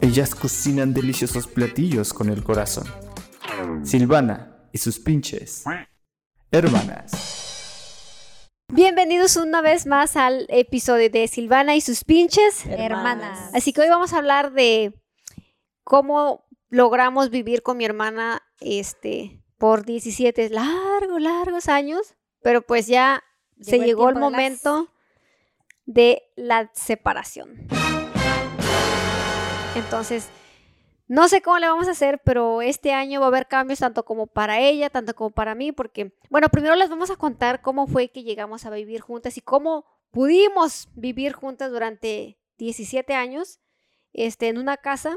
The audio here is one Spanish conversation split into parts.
Ellas cocinan deliciosos platillos con el corazón. Silvana y sus pinches. Hermanas. Bienvenidos una vez más al episodio de Silvana y sus pinches Hermanas. Así que hoy vamos a hablar de cómo logramos vivir con mi hermana este por 17 largos, largos años, pero pues ya se Llegó el llegó el tiempo de las- momento de la separación. Entonces, no sé cómo le vamos a hacer, pero este año va a haber cambios tanto como para ella, tanto como para mí, porque, bueno, primero les vamos a contar cómo fue que llegamos a vivir juntas y cómo pudimos vivir juntas durante 17 años, este, en una casa,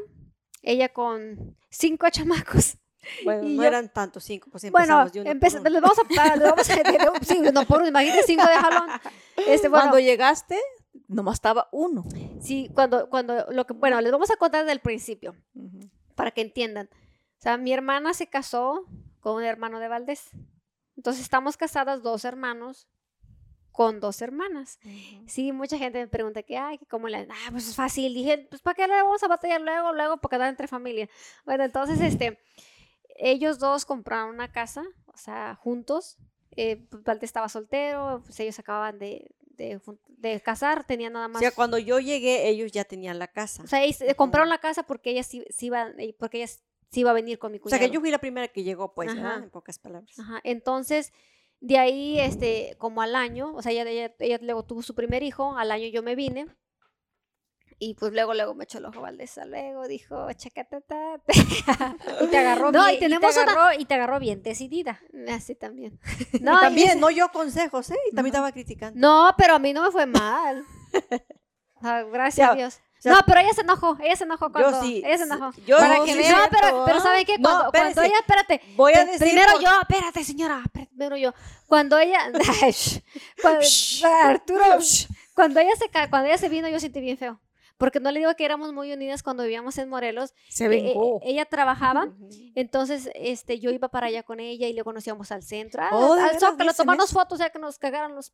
ella con cinco chamacos. Bueno, Y no yo- eran tantos cinco, pues Bueno, empezamos de por empeza- uno. les vamos a, les vamos a de- sí, no por uno, imagínate cinco de jalón. Este, bueno, Cuando llegaste, nomás estaba uno. sí, cuando, cuando, lo que, bueno, les vamos a contar del principio. para que entiendan. O sea, mi hermana se casó con un hermano de Valdés. Entonces estamos casadas dos hermanos con dos hermanas. Sí, mucha gente me pregunta que, ay, que cómo le, ah, pues es fácil. Dije, pues ¿para qué le vamos a batallar luego, luego, porque da entre familia? Bueno, entonces, este, ellos dos compraron una casa, o sea, juntos. Eh, pues, Valdés estaba soltero, pues ellos acababan de, de, de casar, tenían nada O más sea, cuando yo llegué, ellos ya tenían la casa. o sea, ellos, eh, compraron la casa porque ella sí, sí iba, eh, porque ella sí iba a venir con mi O cuñado. sea, que yo fui la primera que llegó, pues, Ajá. ¿verdad? En pocas palabras. Ajá, Entonces, de ahí, este, como al año, o sea, ella, ella, ella luego tuvo su primer hijo, al año yo me vine. Y pues luego, luego me echó el ojo Valdés, luego dijo, chacatata. Y te agarró No, y bien, tenemos te una- agarró, y te agarró bien decidida. Así también. Y No, y también, ese- no yo consejos, ¿eh? Y también Ajá. estaba criticando. no, pero a mí no me fue mal. Ah, gracias Ya, a Dios. sea, no, pero ella se enojó, ella se enojó cuando... yo sí. Ella se enojó. Yo Para no que sí. No, pero, pero. ¿sabe qué? No, Cuando, ella, espérate, Voy a decir. Primero por- yo, espérate, señora, primero yo. Cuando ella, cuando, Arturo, cuando ella se cuando ella se vino, yo sentí bien feo, porque no le digo que éramos muy unidas cuando vivíamos en Morelos. Se Eh, vengó. eh, ella trabajaba, entonces, este, yo iba para allá con ella y luego nos íbamos al centro, ah, Oh, ¿de al veras Zócalo, eso? fotos ya que nos cagaran los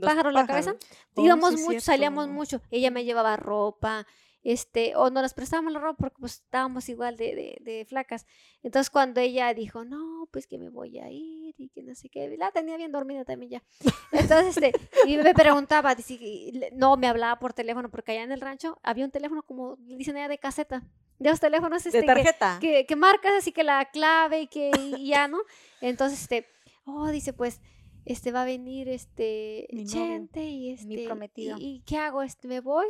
pájaros la cabeza. Oh, íbamos sí, mucho, cierto. salíamos mucho. Ella me llevaba ropa, este, o nos las prestábamos la ropa porque pues estábamos igual de, de, de flacas. Entonces cuando ella dijo, no, pues que me voy a ir y que no sé qué, la tenía bien dormida también ya. Entonces, este, y me preguntaba, dice, no, me hablaba por teléfono porque allá en el rancho había un teléfono como, dicen ella de caseta, de los teléfonos este, De que- tarjeta. que, que marcas así que la clave y que y ya, ¿no? Entonces, este, oh, dice, pues, este va a venir este Mi Chente y este mi prometido. ¿Y, y qué hago? Este, ¿me voy?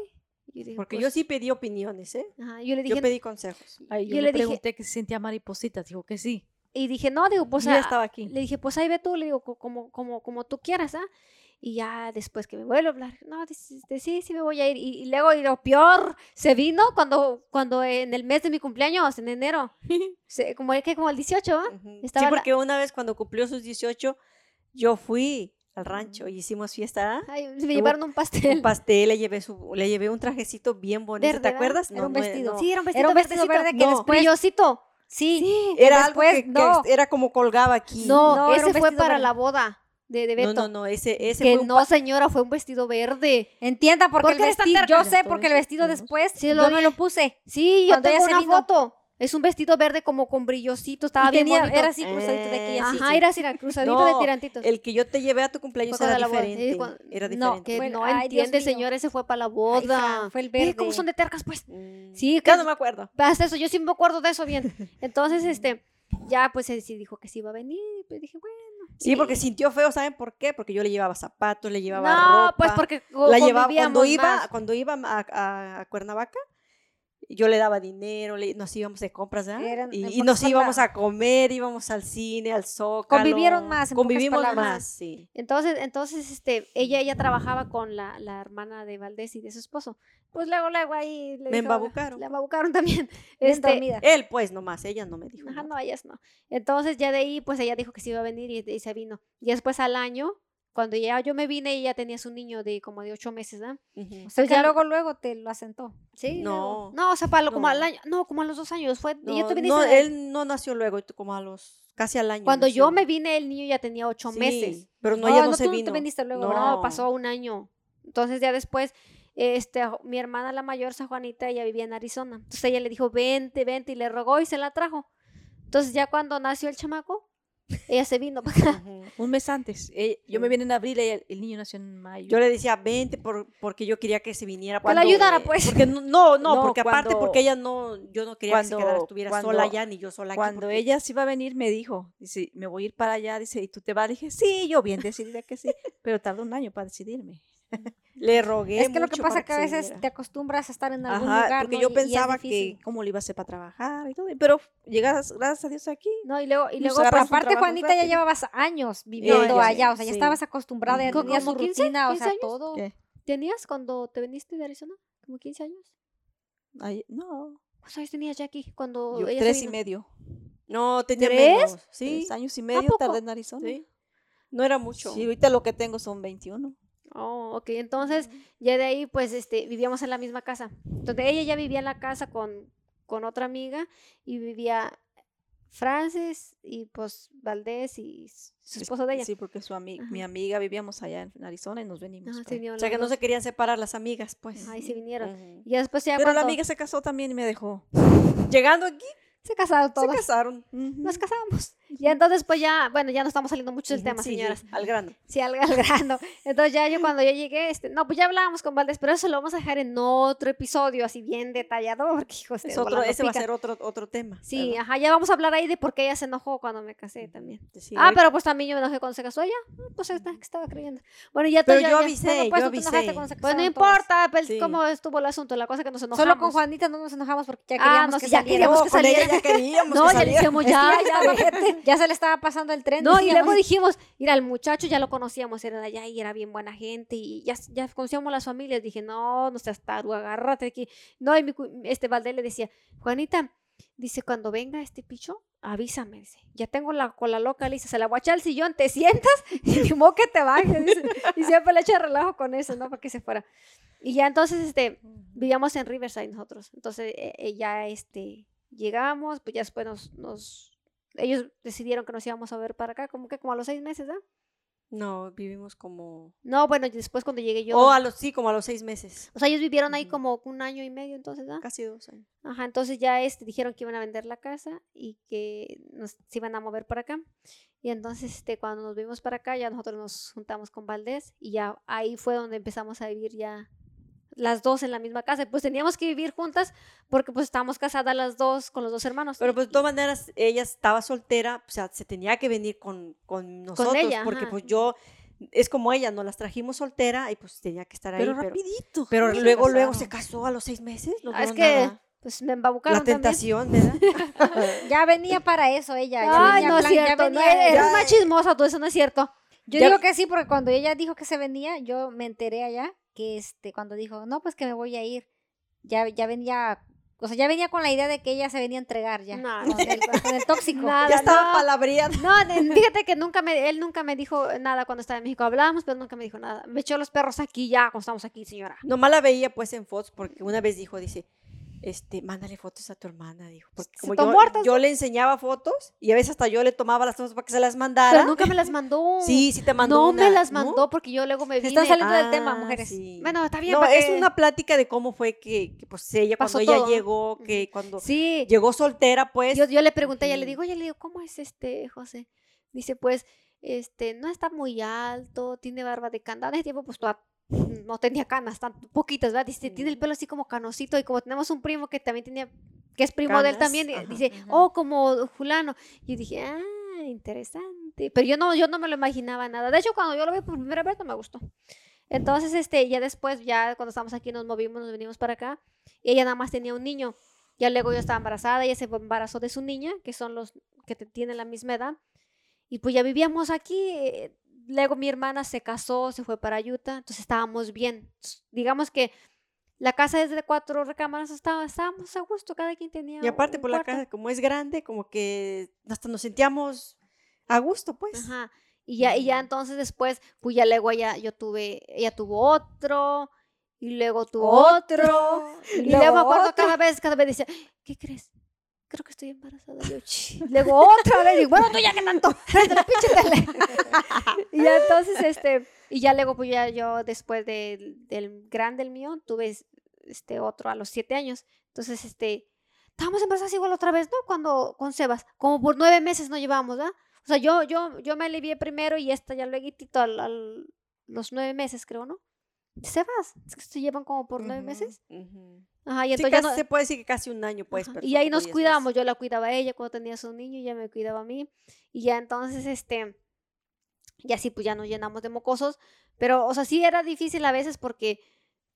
Yo dije, Porque pues, yo sí pedí opiniones, ¿eh? ajá, yo le dije, Yo pedí consejos. Ay, yo, yo le le dije- pregunté que se sentía mariposita, dijo que sí. y dije, no, digo, pues Yo ya ah, estaba aquí. le dije, pues ahí ve tú, le digo, co- como, como, como tú quieras, ¿ah? Y ya después que me vuelvo a hablar, no, dice, sí, sí me voy a ir. Y, y luego, y lo peor, se vino cuando, cuando en el mes de mi cumpleaños, en enero, se- como, que como el 18, ¿ah? Ujú. Sí, Estaba la- porque una vez cuando cumplió sus 18, yo fui al rancho y hicimos fiesta. Ay, me llevaron un pastel. Un pastel, le llevé, su, le llevé un trajecito bien bonito, Verde, ¿te acuerdas? Era un no, vestido. no. Sí, era un vestido, Era un vestido verde que No. después... Brillosito. Sí, Era algo después, que, que no. era como colgaba aquí. No, No, era ese fue para verde. la boda de, de no, Beto. no, no, ese, ese que fue un no, señora, fue un vestido verde. Entienda, porque ¿Por el vestido, yo sé, porque el vestido después Sí, yo me lo puse. Sí, yo Cuando tengo una vino. foto. Es un vestido verde como con brillosito, estaba bien tenía- bonito. era así cruzadito de aquí Eh, así. Ajá, sí. era así, cruzadito No, de tirantitos. El que yo te llevé a tu cumpleaños era la boda. Sí, diferente. cuando- Era no, diferente. que Bueno, no ay, entiende, mío. señora, ese fue para la Ay, boda. hija, fue el Ve verde. ¿Cómo son de tercas, pues? Mm, Sí, Ya que- no me acuerdo. Hasta eso, yo sí me acuerdo de eso bien. Entonces, este, ya pues él sí dijo que sí iba a venir. Pues dije, bueno. Sí, porque sintió feo, ¿saben por qué? Porque yo le llevaba zapatos, le llevaba No, ropa. pues porque la llevaba cuando iba, más. cuando iba a, a- a Cuernavaca, yo le daba dinero, le- nos íbamos de compras, ¿verdad? Eran- y, nos íbamos palabras. a comer, íbamos al cine, al zócalo. Convivieron más, en Convivimos más, sí. Entonces, entonces, este, ella, ella trabajaba con la, la hermana de Valdés y de su esposo. Pues luego, luego ahí le Me dijo- embabucaron. Le embabucaron también. Este. Él, pues, nomás, ella no me dijo. Ajá, nada. no, ellas no. Entonces ya de ahí, pues ella dijo que se iba a venir y, y se vino. Y después al año, cuando ya yo me vine, ella tenía su niño de como de ocho meses, ¿ah? Ujú. O sea, Porque ya luego, luego te lo asentó. Sí, luego- No. No, o sea, para lo, como No. al año, no, como a los dos años. Fue, No, viniste no, de- él no nació luego, como a los, casi al año. Cuando yo me vine, el niño ya tenía ocho Sí, meses. Pero no, No, ella no, no, se tú no vino. viniste luego, No. no, pasó un año. Entonces ya después, este, mi hermana la mayor, San Juanita, ella vivía en Arizona. Entonces ella le dijo, vente, vente, y le rogó y se la trajo. Entonces ya cuando nació el chamaco, ella se vino para acá. Un mes antes. Eh, yo me vine en abril y el, el niño nació en mayo. Yo le decía, vente por, porque yo quería que se viniera. Que la cuando, ayudara, pues. Porque no, no, no, No, porque aparte cuando- porque ella no, yo no quería que se cuando- quedara, estuviera sola cuando- allá ni yo sola aquí. Cuando porque- ella se iba a venir, me dijo, dice, me voy a ir para allá, dice, ¿y tú te vas? dije, sí, yo bien decidida que sí, pero tardó un año para decidirme. Le rogué Es que lo que mucho pasa es que a veces te acostumbras a estar en algún Ajá, lugar, porque ¿no? yo Y- y es pensaba que cómo le iba a hacer para trabajar y todo, pero llegas, gracias a Dios aquí. No, y luego, y luego pues, Aparte, Juanita ya llevabas años viviendo Ella, allá, o sea, ya sí. estabas acostumbrada, ya tenías su ¿Como 15? rutina, o 15 sea, años? todo. ¿Qué? ¿tenías cuando te viniste de Arizona? ¿Como 15 años? Ay, no, ¿Cuántos años tenías ya aquí cuando yo tres y medio. No, tenía ¿Tres? menos. Sí, Tres años y ¿A medio tardé en Arizona. sí. No era mucho. Sí, ahorita lo que tengo son 21. Oh, ok. Entonces, ya de ahí, pues, este, vivíamos en la misma casa. Entonces, ella ya vivía en la casa con, con otra amiga y vivía Frances y, pues, Valdés y su Es- esposo de ella. Sí, porque su ami- mi amiga vivíamos allá en Arizona y nos venimos. Se vinieron O sea, que no se querían separar las amigas, pues. Y se vinieron. Y después ya Pero la amiga se casó también y me dejó. Llegando aquí, se casaron se todas. casaron. Nos casamos. Y entonces, pues ya, bueno, ya no estamos saliendo mucho del tema, sí, sí, señoras. al grano. Sí, al, al grano. Entonces ya yo cuando yo llegué, este, no, pues ya hablábamos con Valdés, pero eso lo vamos a dejar en otro episodio así bien detallado, porque hijo, este, Es otro, ese va a pica. ser otro, otro tema. Sí, ¿verdad? ajá, ya vamos a hablar ahí de por qué ella se enojó cuando me casé también. Sí, ah, pero pues también yo me enojé cuando se casó ella. Mm, Pues está, que estaba creyendo. Bueno, ya Pero ya- yo ya- avisé, Bueno, pues yo te avisé. cuando se Pues no importa, pues, Sí. cómo estuvo el asunto, la cosa que nos enojamos. Solo con Juanita no nos enojamos porque ya Ah, queríamos no, que sí, ya saliera. queríamos que saliera. ya queríamos No, que ya dijimos, ya, ya, ya, se le estaba pasando el tren. No, y luego dijimos, mira, el muchacho ya lo conocíamos, era de allá y era bien buena gente y ya, ya conocíamos las familias. Dije, no, no seas taruga, agárrate aquí. No, y mi este Valdés le decía, Juanita, dice, cuando venga este picho, avísame, dice, ya tengo la cola loca, le dice, se la voy a echar al sillón, te sientas y ni modo que te bajes. dice. Y siempre le echa relajo con eso, ¿no? Para que se fuera. Y ya entonces, este, vivíamos en Riverside nosotros. Entonces, eh, eh, ya, este, llegamos, pues ya después nos, nos, ellos decidieron que nos íbamos a ver para acá, como que como a los seis meses, ¿ah? No, vivimos como... No, bueno, después cuando llegué yo, O a los, sí, como a los seis meses. o sea, ellos vivieron ahí como un año y medio, entonces, ¿ah? Casi dos años. Ajá, entonces ya este, dijeron que iban a vender la casa y que nos se iban a mover para acá. Y entonces, este, cuando nos vimos para acá, ya nosotros nos juntamos con Valdés y ya ahí fue donde empezamos a vivir ya las dos en la misma casa. Pues teníamos que vivir juntas porque pues estábamos casadas las dos con los dos hermanos. Pero pues de todas maneras, ella estaba soltera, o sea, se tenía que venir con, con nosotros, ella, porque ajá. pues yo, es como ella, nos las trajimos soltera y pues tenía que estar ahí. Pero Pero, rapidito. pero ¿cómo se luego, luego se casó a los seis meses. No Ah, es que nada. pues me embabucaron La también. tentación, ¿verdad? Ya venía para eso ella. ya Ay, venía no es cierto, no, venía- eres ya- más chismosa tú, eso no es cierto. Yo Ya- digo que sí, porque cuando ella dijo que se venía, yo me enteré allá que este, cuando dijo, no, pues que me voy a ir, ya, ya venía, o sea, ya venía con la idea de que ella se venía a entregar ya. No, con, el, con el tóxico. Nada, ya estaba no. No, fíjate que nunca me, él nunca me dijo nada cuando estaba en México. Hablábamos, pero nunca me dijo nada. Me echó los perros aquí ya, cuando estamos aquí, señora. Nomás la veía pues en fotos, porque una vez dijo, dice, este, mándale fotos a tu hermana, dijo. Porque como yo, hartas, yo le enseñaba fotos y a veces hasta yo le tomaba las fotos para que se las mandara. Pero nunca me las mandó. Sí, sí te mandó No una, me las ¿no? mandó porque yo luego me Se vine. están saliendo del tema, Ah, mujeres. sí. Bueno, está bien. No, es que- una plática de cómo fue que, que, pues ella Pasó cuando ella llegó, que cuando Sí, llegó soltera, pues yo, yo le pregunté, ella le digo, oye, le digo, ¿cómo es este José? Dice, pues, este, no está muy alto, tiene barba de candado. En ese tiempo, pues, toda- no tenía canas, tan poquitas, ¿verdad? Dice, tiene el pelo así como canosito y como tenemos un primo que también tenía, que es primo de él Canas, también, ajá. dice, oh, como fulano. Y dije, ah, interesante. Pero yo no, yo no me lo imaginaba nada. De hecho, cuando yo lo vi por primera vez, no me gustó. Entonces, este, ya después, ya cuando estábamos aquí, nos movimos, nos venimos para acá. Y ella nada más tenía un niño. Ya luego yo estaba embarazada, ella se embarazó de su niña, que son los que tienen la misma edad. Y pues ya vivíamos aquí. Luego mi hermana se casó, se fue para Utah, entonces estábamos bien. Digamos que la casa es de cuatro recámaras, estaba, estábamos a gusto, cada quien tenía. y aparte por la casa como es grande, como que hasta nos sentíamos a gusto, pues. Ajá. Y ya, y ya entonces después, pues ya luego ella, yo tuve, ella tuvo otro, y luego tuvo Otro, otro. y luego me acuerdo otro. cada vez, cada vez decía, ¿qué crees? Creo que estoy embarazada. Yo. Luego otra vez, digo, bueno, tú ya que tanto, y ya entonces, este, Y ya luego, pues ya yo después del, del grande, el mío, tuve este otro a los siete años. Entonces, este, estábamos embarazadas igual otra vez, ¿no? Cuando, con Sebas, como por nueve meses nos llevamos, ¿verdad? O sea, yo, yo, yo me alivié primero y esta ya luego al, al, los nueve meses, creo, ¿no? Sebas, es que se llevan como por nueve meses. Ajá, y entonces casi no- se puede decir que casi un año, pues. Pero Y ahí nos meses. cuidábamos, yo la cuidaba a ella cuando tenía su niño y ella me cuidaba a mí. Y ya entonces, este, y así pues ya nos llenamos de mocosos. Pero, o sea, sí era difícil a veces porque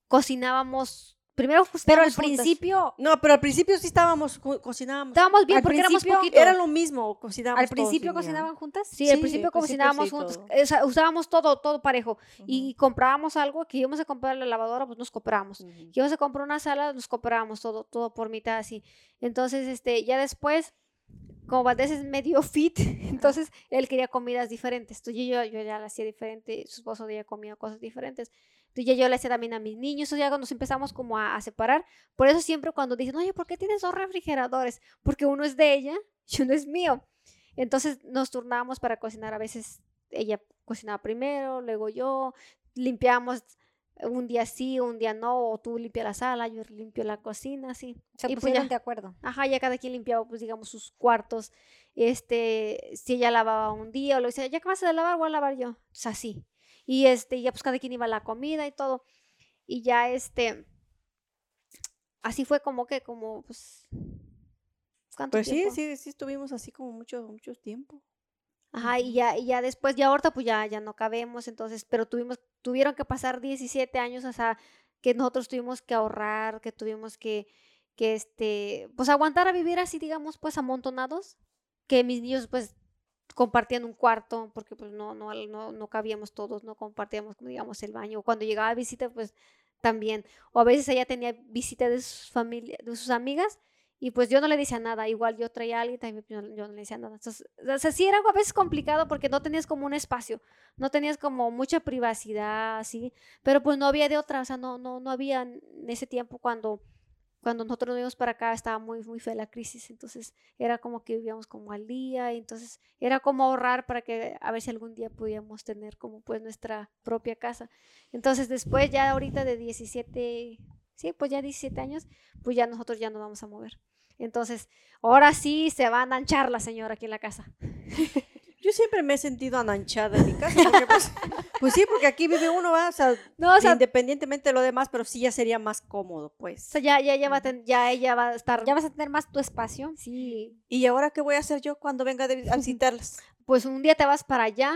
cocinábamos, primero Pero al juntas. principio, No, pero al principio sí estábamos, co- cocinábamos. estábamos bien al porque éramos poquitos. Era lo mismo, cocinábamos al principio cocinaban juntas. Sí, al Sí, principio al principio cocinábamos sí, juntos, todo. o sea, usábamos todo, todo parejo. Y comprábamos algo que íbamos a comprar la lavadora, pues nos comprábamos. ujú. que íbamos a comprar una sala, nos comprábamos todo, todo por mitad así. Entonces, este, ya después, como Valdés es medio fit, entonces él quería comidas diferentes. Entonces yo, yo ya la hacía diferente, su esposo ya comía cosas diferentes. Entonces ya yo le hacía también a mis niños, entonces ya nos empezamos como a, a separar. Por eso siempre cuando dicen, oye, ¿por qué tienes dos refrigeradores? Porque uno es de ella y uno es mío. Entonces nos turnábamos para cocinar. A veces ella cocinaba primero, luego yo, limpiamos un día sí, un día no, o tú limpias la sala, yo limpio la cocina, así. Se Y pues pusieron ya. de acuerdo. Ajá, ya cada quien limpiaba, pues digamos, sus cuartos. Este, si ella lavaba un día o lo decía, ya acabaste de lavar, voy a lavar yo. O sea, así. Y este, ya pues cada quien iba a la comida y todo. Y ya este, así fue como que, como, pues, ¿cuánto Pues sí, tiempo? sí, sí estuvimos así como mucho, mucho tiempo. Ajá, y ya, y ya después, ya ahorita pues ya, ya no cabemos, entonces, pero tuvimos, tuvieron que pasar 17 años, o sea, que nosotros tuvimos que ahorrar, que tuvimos que, que este, pues aguantar a vivir así, digamos, pues amontonados, que mis niños pues compartían un cuarto, porque pues no, no, no, no cabíamos todos, no compartíamos, digamos, el baño, cuando llegaba visita, pues también, o a veces ella tenía visita de sus familia, de sus amigas, y pues yo no le decía nada, igual yo traía a alguien, también yo, yo no le decía nada. Entonces, o sea, sí era a veces complicado porque no tenías como un espacio, no tenías como mucha privacidad, así, pero pues no había de otra, o sea, no, no, no había en ese tiempo cuando, cuando nosotros nos íbamos para acá, estaba muy, muy fea la crisis, entonces era como que vivíamos como al día, y entonces era como ahorrar para que a ver si algún día podíamos tener como pues nuestra propia casa. Entonces después ya ahorita de 17, sí, pues ya 17 años, pues ya nosotros ya nos vamos a mover. Entonces, ahora sí se va a anchar la señora aquí en la casa. Yo siempre me he sentido ananchada en mi casa. Porque pues, pues sí, porque aquí vive uno, ¿va? O sea, No, o sea, independientemente de lo demás, pero sí ya sería más cómodo, o pues. sea, ya, ya, ya, va a ten- ya ella va a estar. Ya vas a tener más tu espacio. Sí, ¿Y ahora qué voy a hacer yo cuando venga de- a visitarlas? pues un día te vas para allá,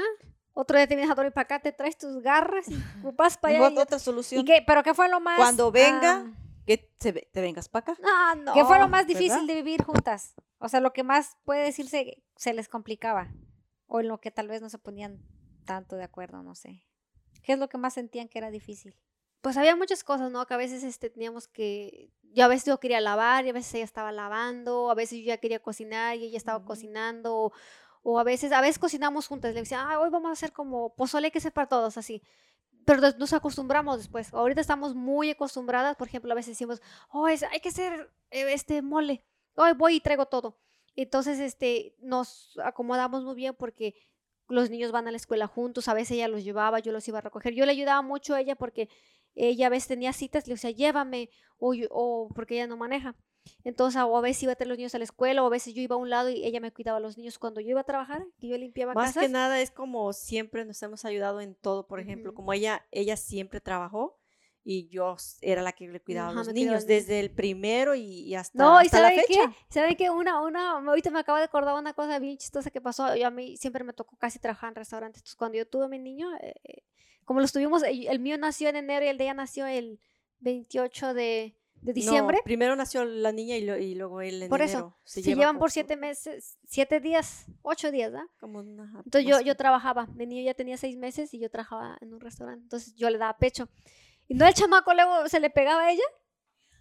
otro día te vienes a dormir para acá, te traes tus garras y vas para allá. Y- Otra ¿Y solución. qué? ¿Pero qué fue lo más? Cuando venga, ah, que te vengas para acá. Ah, no. ¿Qué fue lo más ¿verdad? difícil de vivir juntas? O sea, lo que más puede decirse se les complicaba. O en lo que tal vez no se ponían tanto de acuerdo, no sé. ¿Qué es lo que más sentían que era difícil? Pues había muchas cosas, ¿no? Que a veces este, teníamos que. Yo a veces yo quería lavar y a veces ella estaba lavando, a veces yo ya quería cocinar y ella estaba cocinando. O, o a veces, a veces cocinamos juntas. Le decía, ah, hoy vamos a hacer como pozole que ser para todos, así. Pero nos acostumbramos después. Ahorita estamos muy acostumbradas. Por ejemplo, a veces decimos, oh, es- hay que hacer eh, este mole. Hoy voy y traigo todo. Entonces, este, nos acomodamos muy bien porque los niños van a la escuela juntos, a veces ella los llevaba, yo los iba a recoger. Yo le ayudaba mucho a ella porque ella a veces tenía citas, le decía, llévame, o, yo- o porque ella no maneja. Entonces, o a veces iba a traer los niños a la escuela, o a veces yo iba a un lado y ella me cuidaba a los niños cuando yo iba a trabajar, que yo limpiaba Más casas. que nada es como siempre nos hemos ayudado en todo, por ejemplo, como ella, ella siempre trabajó y yo era la que le cuidaba Ajá, a los niños desde el primero y, y hasta, No, y hasta la ¿saben qué? fecha. ¿Saben qué? Una, una, ahorita me acabo de acordar una cosa bien chistosa que pasó. Yo a mí siempre me tocó casi trabajar en restaurantes. Entonces, cuando yo tuve a mi niño, eh, eh, como los tuvimos, el, el mío nació en enero y el de ella nació el 28 de, de diciembre. No, primero nació la niña y, lo- y luego él en Por eso, enero. se, lleva llevan por siete meses, siete días, ocho días, ¿ah? como una- Entonces yo, yo trabajaba, mi niño ya tenía seis meses y yo trabajaba en un restaurante, entonces yo le daba pecho. Y no el chamaco luego se le pegaba a ella,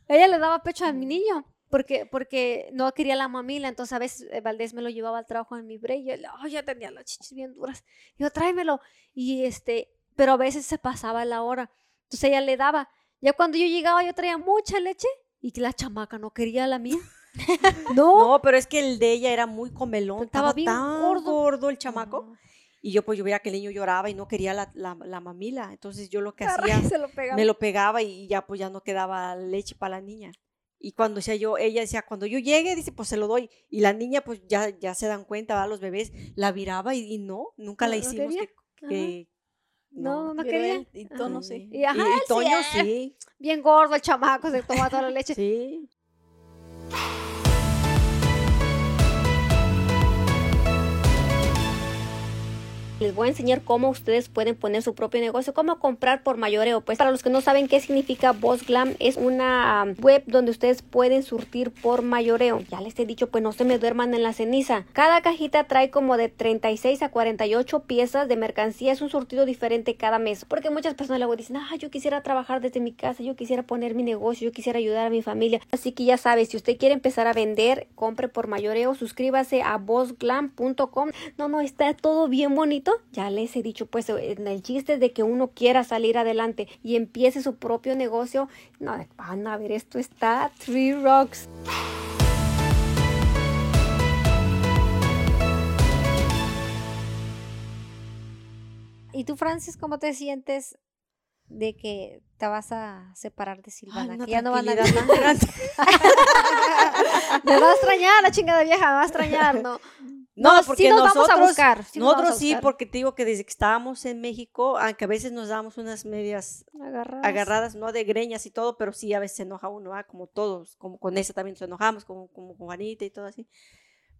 ella le daba pecho a mi niño, porque, porque no quería la mamila, entonces a veces eh, Valdés me lo llevaba al trabajo en mi break, y yo, "Ay, ya tenía las chichis bien duras, y yo tráemelo, y este, pero a veces se pasaba la hora, entonces ella le daba, ya cuando yo llegaba yo traía mucha leche, y que la chamaca no quería la mía. no, No, pero es que el de ella era muy comelón. Estaba Estaba, bien tan gordo. gordo. el chamaco. No. Y yo pues yo veía que el niño lloraba y no quería la, la, la mamila. Entonces yo lo que hacía, se lo me lo pegaba y ya pues ya no quedaba leche para la niña. Y cuando decía yo, ella decía, cuando yo llegue, dice, pues se lo doy. Y la niña, pues ya, ya se dan cuenta, ¿verdad? los bebés, la viraba y, y no, nunca la No, no hicimos quería. que, que- No, no quería. Y no ajá, y, y él Toño sí, sí, Bien gordo el chamaco, se toma toda la leche. sí. Les voy a enseñar cómo ustedes pueden poner su propio negocio, cómo comprar por mayoreo. Pues para los que no saben qué significa Boss Glam, es una web donde ustedes pueden surtir por mayoreo. Ya les he dicho, pues no se me duerman en la ceniza. Cada cajita trae como de 36 a 48 piezas de mercancía. Es un surtido diferente cada mes. Porque muchas personas luego dicen, ah, yo quisiera trabajar desde mi casa, yo quisiera poner mi negocio, yo quisiera ayudar a mi familia. Así que ya sabes, si usted quiere empezar a vender, compre por mayoreo, suscríbase a bossglam.com. No, no, está todo bien bonito. Ya les he dicho, pues, en el chiste de que uno quiera salir adelante y empiece su propio negocio. No, van a ver, esto está Three Rocks. ¿Y tú, Francis, cómo te sientes de que te vas a separar de Ay, Silvana? que ya no van a. Me va a extrañar la chingada vieja, me va a extrañar, ¿no? No, porque sí nos nosotros, vamos a buscar. sí nosotros a sí, porque te digo que desde que estábamos en México, aunque a veces nos damos unas medias Agarradas. agarradas, no de greñas y todo, pero sí a veces se enoja uno, ¿ah? como todos, como con esa también nos enojamos, como, como con Juanita y todo así.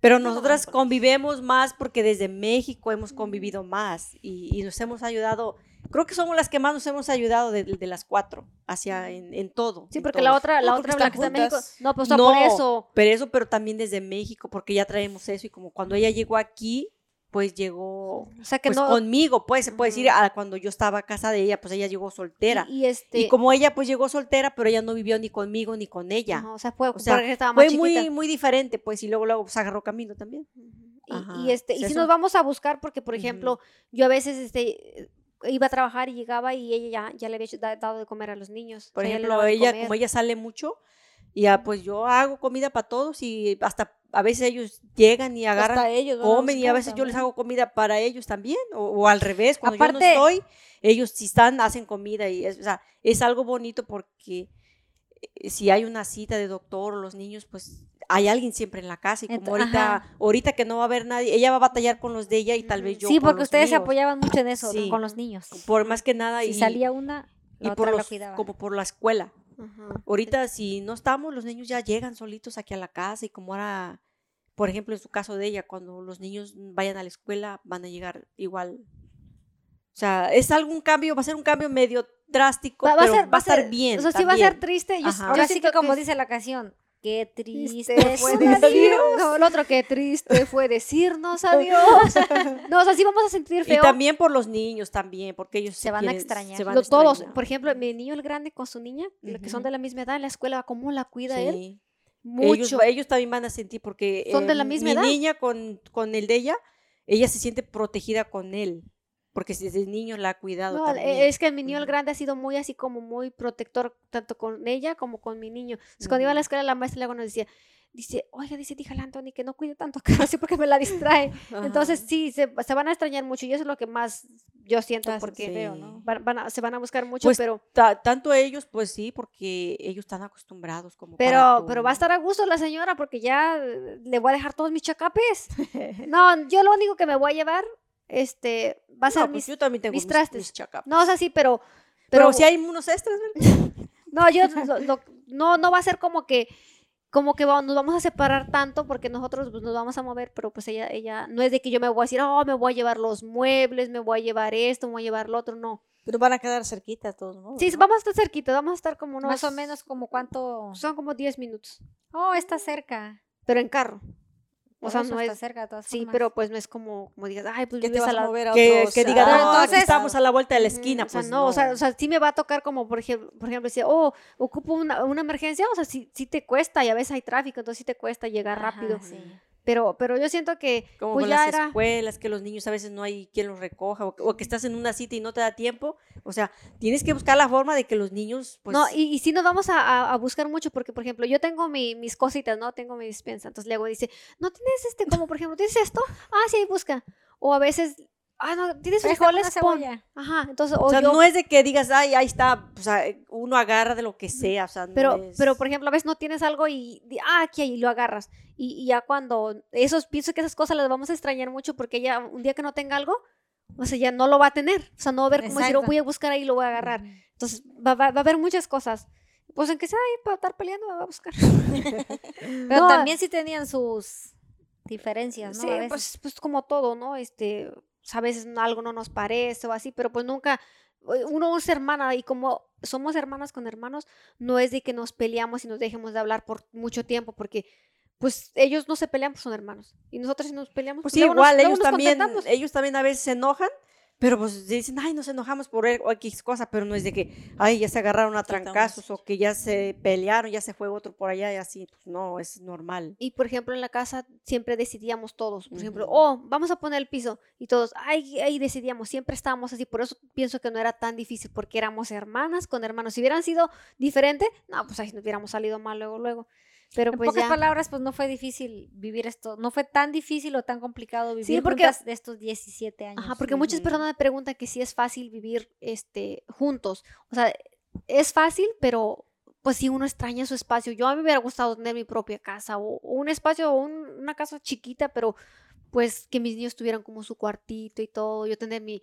Pero nosotras convivemos más porque desde México hemos convivido más y, y nos hemos ayudado, creo que somos las que más nos hemos ayudado de, de las cuatro, hacia en, en todo. Sí, en porque la otra, la No, otra, la están que está en México. No, pues no, No, por eso. Pero eso, pero también desde México, porque ya traemos eso y como cuando ella llegó aquí, pues llegó O sea que pues no. conmigo, pues se puede decir, a cuando yo estaba casada de ella, pues ella llegó soltera. Y, y este. Y como ella pues llegó soltera, pero ella no vivió ni conmigo ni con ella. ajá, o sea, fue O sea, estaba más Fue muy, muy diferente, pues, y luego, luego pues, agarró camino también. Y, Ajá, y este, y si eso. nos vamos a buscar, porque por ejemplo, yo a veces este iba a trabajar y llegaba y ella ya, ya le había hecho- da- dado de comer a los niños. Por o sea, ejemplo, ella, comer. como ella sale mucho, y ya pues yo hago comida para todos y hasta a veces ellos llegan y agarran, Hasta ellos comen y a veces yo les hago comida para ellos también, o, o al revés, cuando yo no estoy, ellos si están, hacen comida y es, o sea, es algo bonito porque eh, si hay una cita de doctor o los niños, pues hay alguien siempre en la casa y como Ent- ahorita, ajá. ahorita que no va a haber nadie, ella va a batallar con los de ella y tal vez yo Sí, con porque los ustedes se apoyaban mucho en eso, Sí. con los niños. por más que nada Si y, salía una, y la por otra la cuidaba. como por la escuela. Ajá. Ahorita si no estamos, los niños ya llegan solitos aquí a la casa y como ahora, por ejemplo, en su caso de ella, cuando los niños vayan a la escuela, van a llegar igual. O sea, es algún cambio, va a ser un cambio medio drástico, Va, va a pero ser, va a estar bien. O sea, sí va a ser triste. Yo, Ahora sí que como es dice la canción, qué triste triste fue fue decir. decir. No, el otro, qué triste fue decirnos adiós. No, o sea, sí vamos a sentir Y feo. también por los niños también, porque ellos Se van a quieren- extrañar. se van a todos, extrañar. por ejemplo, mi niño el grande con su niña, lo que son de la misma edad en la escuela, ¿cómo la cuida él? Mucho. Ellos, ellos también van a sentir porque Son de la eh, misma mi edad. niña con, con el de ella, ella se siente protegida con él, porque desde niño la ha cuidado No, también. eh, es que mi niño el grande ha sido muy así como muy protector, tanto con ella como con mi niño. Entonces, cuando iba a la escuela, la maestra luego nos decía, dice, oiga, dice, dígale a Anthony que no cuide tanto a Casi porque me la distrae. Entonces, sí, se, se van a extrañar mucho y eso es lo que más yo siento porque Sí. ¿no? van, van a- se van a buscar mucho, Pues, pero, Ta- tanto ellos, pues sí, porque ellos están acostumbrados como para pero, pero va a estar a gusto la señora porque ya eh, le voy a dejar todos mis chacapes. No, yo lo único que me voy a llevar, este, va a ser No, pues mis... yo también tengo mis mis, trastes. mis chacapes. No, o sea, sí, pero... pero, si hay unos extras, ¿verdad? No, yo lo- lo- no, no va a ser como que como que va- nos vamos a separar tanto porque nosotros pues, nos vamos a mover, pero pues ella, ella, no es de que yo me voy a decir, oh, me voy a llevar los muebles, me voy a llevar esto, me voy a llevar lo otro, no. Pero van a quedar cerquita todos modos. Sí, ¿no? vamos a estar cerquita, vamos a estar como unos... Más o menos como cuánto. Son como 10 minutos, Oh, está cerca. pero en carro. O sea, no es... cerca de todas Sí, formas. pero pues no es como, como digas, ay, pues Que te vas a a la... mover a Que, otros. que digan, ah, no, aquí entonces- estamos a la vuelta de la esquina, o sea, pues no, O, sea, o sea, sí me va a tocar como, por ejemplo, por ejemplo, decía, oh, ocupo una, una emergencia, o sea, sí, sí te cuesta y a veces hay tráfico, entonces sí te cuesta llegar Ajá, rápido. sí. Pero, pero yo siento que como pues con ya las era... escuelas, que los niños a veces no hay quien los recoja, o, o que estás en una cita y no te da tiempo. O sea, tienes que buscar la forma de que los niños, pues, no, y, y sí nos vamos a, a- a buscar mucho, porque, por ejemplo, yo tengo mi- mis cositas, ¿no? Tengo mi dispensa. Entonces luego dice, ¿no tienes este, como por ejemplo, tienes esto? Ah, sí, ahí busca. O a veces ah, no, tienes Préstame frijoles, cebolla. Ajá, entonces, o O sea, yo, no es de que digas, ay, ahí está, o sea, uno agarra de lo que sea, o sea, no pero, es- pero por ejemplo, a veces no tienes algo y, ah, aquí ahí lo agarras. Y, y ya cuando, esos, pienso que esas cosas las vamos a extrañar mucho porque ya un día que no tenga algo, o sea, ya no lo va a tener. O sea, no va a ver cómo decir, oh, voy a buscar ahí y lo voy a agarrar. Entonces, va, va- va a haber muchas cosas. Pues en que sea ahí para estar peleando, me va a buscar. Pero No, también sí tenían sus diferencias, ¿no? Sí, A veces. pues, pues como todo, ¿no? Este, a veces algo no nos parece o así, pero pues nunca, eh, uno es hermana y como somos hermanas con hermanos, no es de que nos peleamos y nos dejemos de hablar por mucho tiempo, porque pues ellos no se pelean, pues son hermanos. Y nosotros si nos peleamos, Pues pues sí, nos- igual, luego ellos nos también, ellos también a veces se enojan, pero pues dicen, ay, nos enojamos por o X cosa, pero no es de que, ay, ya se agarraron a trancazos o que ya se pelearon, ya se fue otro por allá y así, pues no, es normal. Y por ejemplo, en la casa siempre decidíamos todos. Por ejemplo, oh, vamos a poner el piso. Y todos, ay, ahí decidíamos. Siempre estábamos así. Por eso pienso que no era tan difícil, porque éramos hermanas con hermanos. Si hubieran sido diferente, no, pues ahí nos hubiéramos salido mal luego, luego. Pero en pues pocas ya. palabras, pues no fue difícil vivir esto, no fue tan difícil o tan complicado vivir porque- juntas de estos 17 años. Ajá, porque muchas personas me preguntan que si es fácil vivir este, juntos. O sea, es fácil, pero pues si uno extraña su espacio. Yo a mí me hubiera gustado tener mi propia casa o, o un espacio o un- una casa chiquita, pero pues que mis niños tuvieran como su cuartito y todo. Yo tener mi...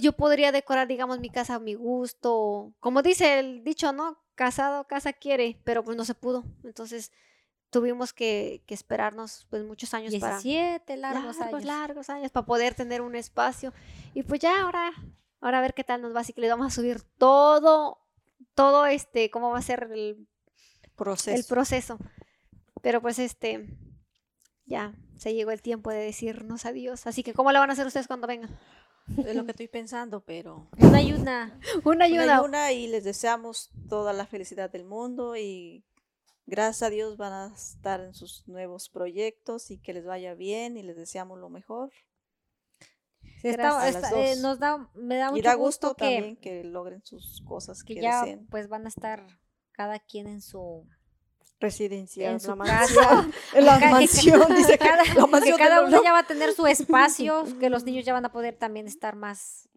yo podría decorar, digamos, mi casa a mi gusto. Como dice el dicho, ¿no? Casado, casa quiere, pero pues no se pudo. Entonces tuvimos que, que esperarnos pues muchos años para 17 largos, largos, años. largos años para poder tener un espacio. Y pues ya ahora, ahora a ver qué tal nos va. Así que le vamos a subir todo, todo este, cómo va a ser el, Proceso. el proceso. Pero pues este, ya se llegó el tiempo de decirnos adiós. Así que, ¿cómo le van a hacer ustedes cuando vengan? Es lo que estoy pensando, pero Una y una. Una una ayuda. y una y les deseamos toda la felicidad del mundo y gracias a Dios van a estar en sus nuevos proyectos y que les vaya bien y les deseamos lo mejor. Está- está- eh, nos da, me da Y mucho da gusto, gusto que, también que logren sus cosas que, que ya deseen. pues van a estar cada quien en su Residencia, en su la casa. mansión. la Ca- que- mansión, dice que cada, la que mansión cada del uno ya va a tener su espacio, que los niños ya van a poder también estar más.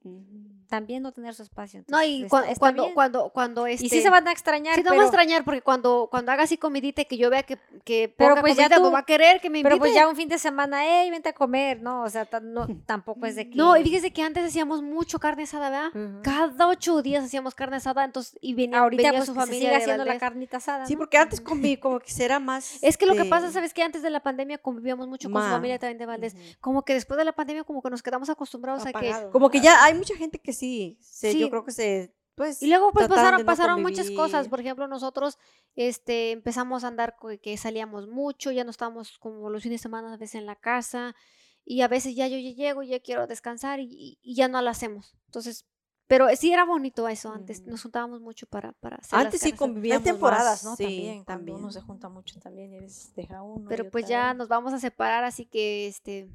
También no tener su espacio. No, y está- cuando, cuando, cuando este. y sí se van a extrañar, Sí, no pero, a extrañar porque cuando, cuando haga así comidita y que yo vea que, que Pero poca pues ya comida, tú- pues va a querer que me invite. pero pues ya un fin de semana, hey, vente a comer, ¿no? O sea, no, tampoco es de que... No, y fíjese que antes hacíamos mucho carne asada, ¿verdad? Cada ocho días hacíamos carne asada, entonces, y venía, ahorita venía pues su que se familia sigue haciendo la carnita asada, Sí, ¿no? porque antes conviví como que será más. Es que lo que este, pasa, ¿sabes qué? Antes de la pandemia convivíamos mucho con su familia también de Valdés. Como que después de la pandemia como que nos quedamos acostumbrados a que... Como que ya hay mucha gente que sí, se- Sí. yo creo que se, pues. Y luego pues pasaron, no pasaron muchas cosas. Por ejemplo, nosotros este, empezamos a andar que salíamos mucho, ya no estábamos como los fines de semana a veces en la casa. Y a veces ya yo ya llego, ya quiero descansar y, y- ya no lo hacemos. Entonces, pero sí era bonito eso antes. Ujú. Nos juntábamos mucho para, para hacer las Antes sí carnes asadas. convivíamos. Hay temporadas, más, ¿no? Sí, también, también. uno se junta mucho también y a veces deja uno. Pero pues otra ya vez. nos vamos a separar, así que este...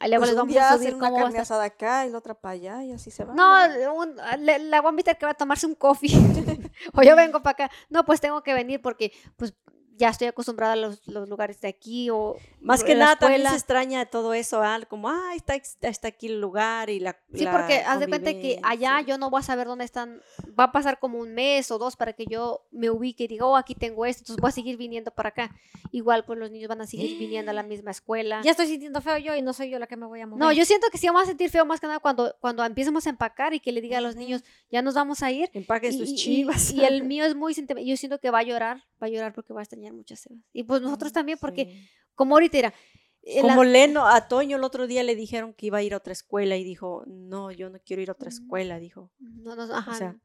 ahí luego Pues les un vamos día a subir una cómo carne asada acá y la otra para allá y así se va. No, un- le- la voy a invitar que va a tomarse un coffee. o yo vengo para acá. No, pues tengo que venir porque pues ya estoy acostumbrada a los, los lugares de aquí o Más que nada también escuela. se extraña todo eso, ¿ah? como, ah, está, está aquí el lugar y la Sí, la porque haz de cuenta que allá yo no voy a saber dónde están. Va a pasar como un mes o dos para que yo me ubique y diga, oh, aquí tengo esto. Entonces voy a seguir viniendo para acá. Igual, pues los niños van a seguir viniendo a la misma escuela. Ya estoy sintiendo feo yo y no soy yo la que me voy a mover. No, yo siento que sí vamos a sentir feo más que nada cuando, cuando empecemos a empacar y que le diga a los niños, ya nos vamos a ir. Empaquen sus y, y- chivas. y el mío es muy. Yo siento que va a llorar, va a llorar porque va a extrañar muchas sebas. Y pues nosotros también, porque Sí. como ahorita era. eh, la- Como Leno, a Toño el otro día le dijeron que iba a ir a otra escuela y dijo, no, yo no quiero ir a otra Mm. escuela, dijo. no, no, ajá, sea,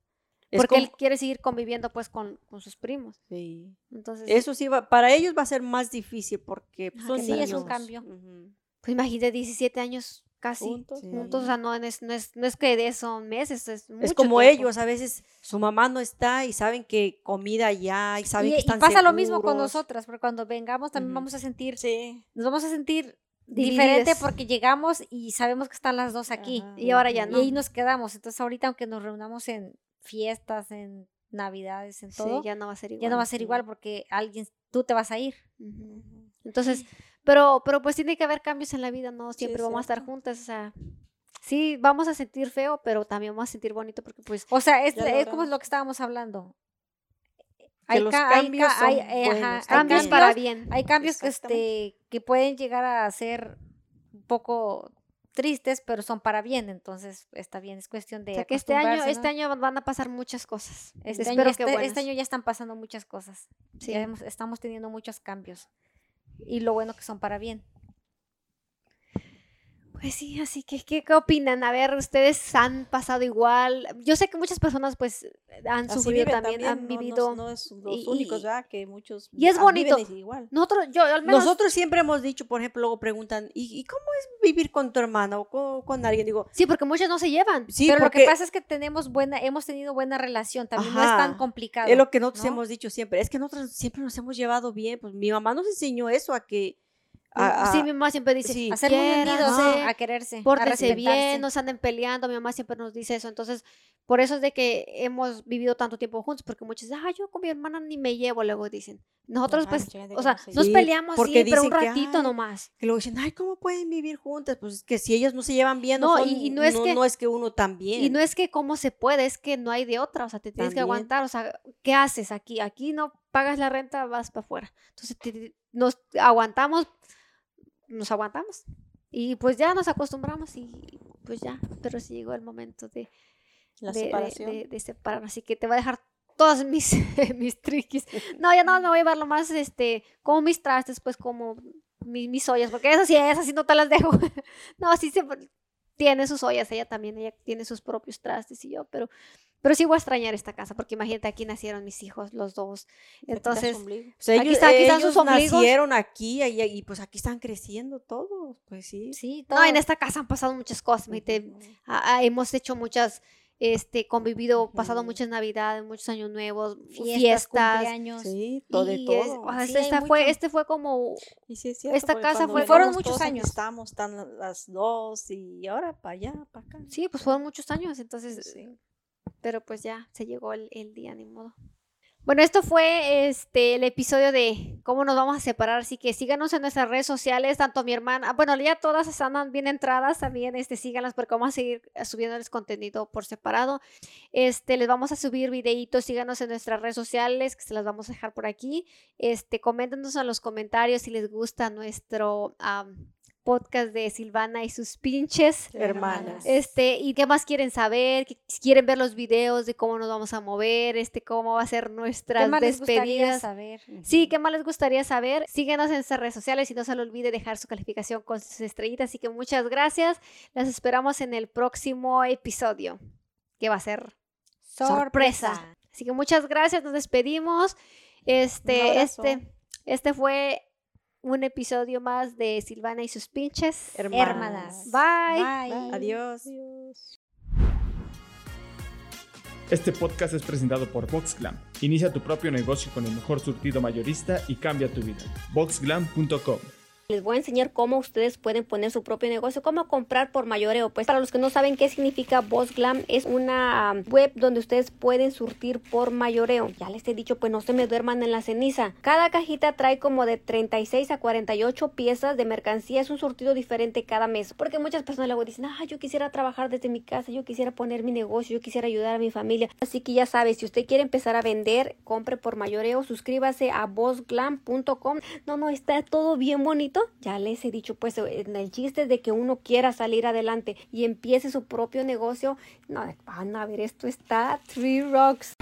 porque como- él quiere seguir conviviendo pues con, con sus primos. sí. Entonces, Eso sí, va, para ellos va a ser más difícil porque son sí, es un cambio. Pues imagínate 17 años casi Juntos, juntos. sí. O sea, no es, no es, no es que de eso meses, es mucho Es como tiempo. ellos, a veces su mamá no está y saben que comida allá y saben y, que y están pasa lo mismo con nosotras, porque cuando vengamos también vamos a sentir, Sí. nos vamos a sentir Divididas. diferente porque llegamos y sabemos que están las dos aquí. Ajá. Y ahora ya no. Y ahí nos quedamos. Entonces ahorita aunque nos reunamos en fiestas, en navidades, en Sí, todo, ya no va a ser igual. ya no va a ser igual porque alguien, tú te vas a ir. Entonces, pero, pero pues tiene que haber cambios en la vida, ¿no? Siempre es vamos a estar juntas, o sea, sí, vamos a sentir feo, pero también vamos a sentir bonito porque pues O sea, es, es como logramos. lo que estábamos hablando. Que los ca- hay cambios ca- hay, son eh, buenos cambios para bien. Hay cambios que, este, que pueden llegar a ser un poco tristes, pero son para bien, entonces está bien, es cuestión de O sea, que este año, este año van a pasar muchas cosas. Este Espero año, que este, este año ya están pasando muchas cosas. Sí. Hemos- estamos teniendo muchos cambios. Y lo bueno que son para bien. Pues sí, así que, ¿qué, qué opinan? A ver, ¿ustedes han pasado igual? Yo sé que muchas personas, pues, han Así sufrido viven también, han no- no- vivido. No, es los y- únicos, ¿verdad? Que muchos y es bonito. igual. Nosotros, yo al menos. Nosotros siempre hemos dicho, por ejemplo, luego preguntan, ¿y, y cómo es vivir con tu hermana o con, con alguien? Digo, Sí, porque muchos no se llevan. sí, pero porque lo que pasa es que tenemos buena, hemos tenido buena relación, también no es tan complicado. es lo que nosotros ¿no? hemos dicho siempre. Es que nosotros siempre nos hemos llevado bien. Pues mi mamá nos enseñó eso, a que... a- sí, a- mi mamá siempre dice, sí. a muy unidos, quiéranse, a quererse, a pórtense respetarse. bien, no se anden peleando. Mi mamá siempre nos dice eso. Entonces, por eso es de que hemos vivido tanto tiempo juntos, porque muchos dicen, ah, yo con mi hermana ni me llevo, luego dicen. Nosotros, Ajá, pues, o que sea, no se nos. Sí, peleamos, porque sí, pero un dicen que, ratito "Ay, nomás. que luego dicen, ay, ¿cómo pueden vivir juntas? Pues es que si ellas no se llevan bien, no, No, son- y- y no es que- no es que uno también. Y no es que cómo se puede, es que no hay de otra, o sea, te tienes que También. aguantar, o sea, ¿qué haces aquí? Aquí no pagas la renta, vas para afuera. Entonces, te- te- nos aguantamos, nos aguantamos. Y pues ya nos acostumbramos y pues ya, pero sí llegó el momento de, La de, de- separación. de- de separarnos, así que te voy a dejar todos mis, mis triquis. No, ya no, me voy a llevar lo más, este, como mis trastes, pues como mi- mis ollas, porque esas sí, esas sí no te las dejo. no, sí se tiene sus ollas, ella también, ella tiene sus propios trastes y yo, pero, pero sí voy a extrañar esta casa, porque imagínate, aquí nacieron mis hijos, los dos. Entonces, sea, Aquí está- aquí están sus ellos ombligos. nacieron aquí y, y, pues aquí están creciendo todos. Pues sí. Sí, no, en esta casa han pasado muchas cosas, imagínate, Ujú. Ah, ah, hemos hecho muchas, este, convivido, pasado muchas navidades, muchos años nuevos, fiestas, fiestas. cumpleaños. Sí, todo de es- todo. o sea, Sí, este, hay esta fue, mucho. este fue como, Y sí es cierto, Esta casa fue- fueron muchos años. Estamos, están las dos y ahora para allá, para acá. sí, pues fueron muchos años, entonces, Sí. pero pues ya se llegó el, el día, ni modo. Bueno, esto fue este el episodio de cómo nos vamos a separar, así que síganos en nuestras redes sociales, tanto mi hermana, bueno, ya todas están bien entradas, también este síganlas porque vamos a seguir eh, subiéndoles contenido por separado. Este, les vamos a subir videitos, síganos en nuestras redes sociales, que se las vamos a dejar por aquí. Este, coméntenos en los comentarios si les gusta nuestro podcast de Silvana y sus pinches. Hermanas. Este, y qué más quieren saber, quieren ver los videos de cómo nos vamos a mover, este, cómo va a ser nuestras ¿Qué más les gustaría despedidas. saber? Sí, ¿qué más les gustaría saber? Síguenos en nuestras redes sociales y no se les olvide dejar su calificación con sus estrellitas. Así que muchas gracias. Las esperamos en el próximo episodio, que va a ser sorpresa. Así que muchas gracias, nos despedimos. Este, este, este fue un episodio más de Silvana y sus pinches. Hermanas. Bye. Bye. Adiós. Este podcast es presentado por VoxGlam. Inicia tu propio negocio con el mejor surtido mayorista y cambia tu vida. VoxGlam.com Les voy a enseñar cómo ustedes pueden poner su propio negocio, cómo comprar por mayoreo. Pues para los que no saben qué significa Boss Glam, es una web donde ustedes pueden surtir por mayoreo. Ya les he dicho, pues no se me duerman en la ceniza. Cada cajita trae como de 36 a 48 piezas de mercancía. Es un surtido diferente cada mes. Porque muchas personas luego dicen, ah, yo quisiera trabajar desde mi casa, yo quisiera poner mi negocio, yo quisiera ayudar a mi familia. Así que ya sabes, si usted quiere empezar a vender, compre por mayoreo, suscríbase a bossglam.com. No, no, está todo bien bonito. Ya les he dicho, pues, en el chiste de que uno quiera salir adelante y empiece su propio negocio. No, van a ver, esto está Three Rocks.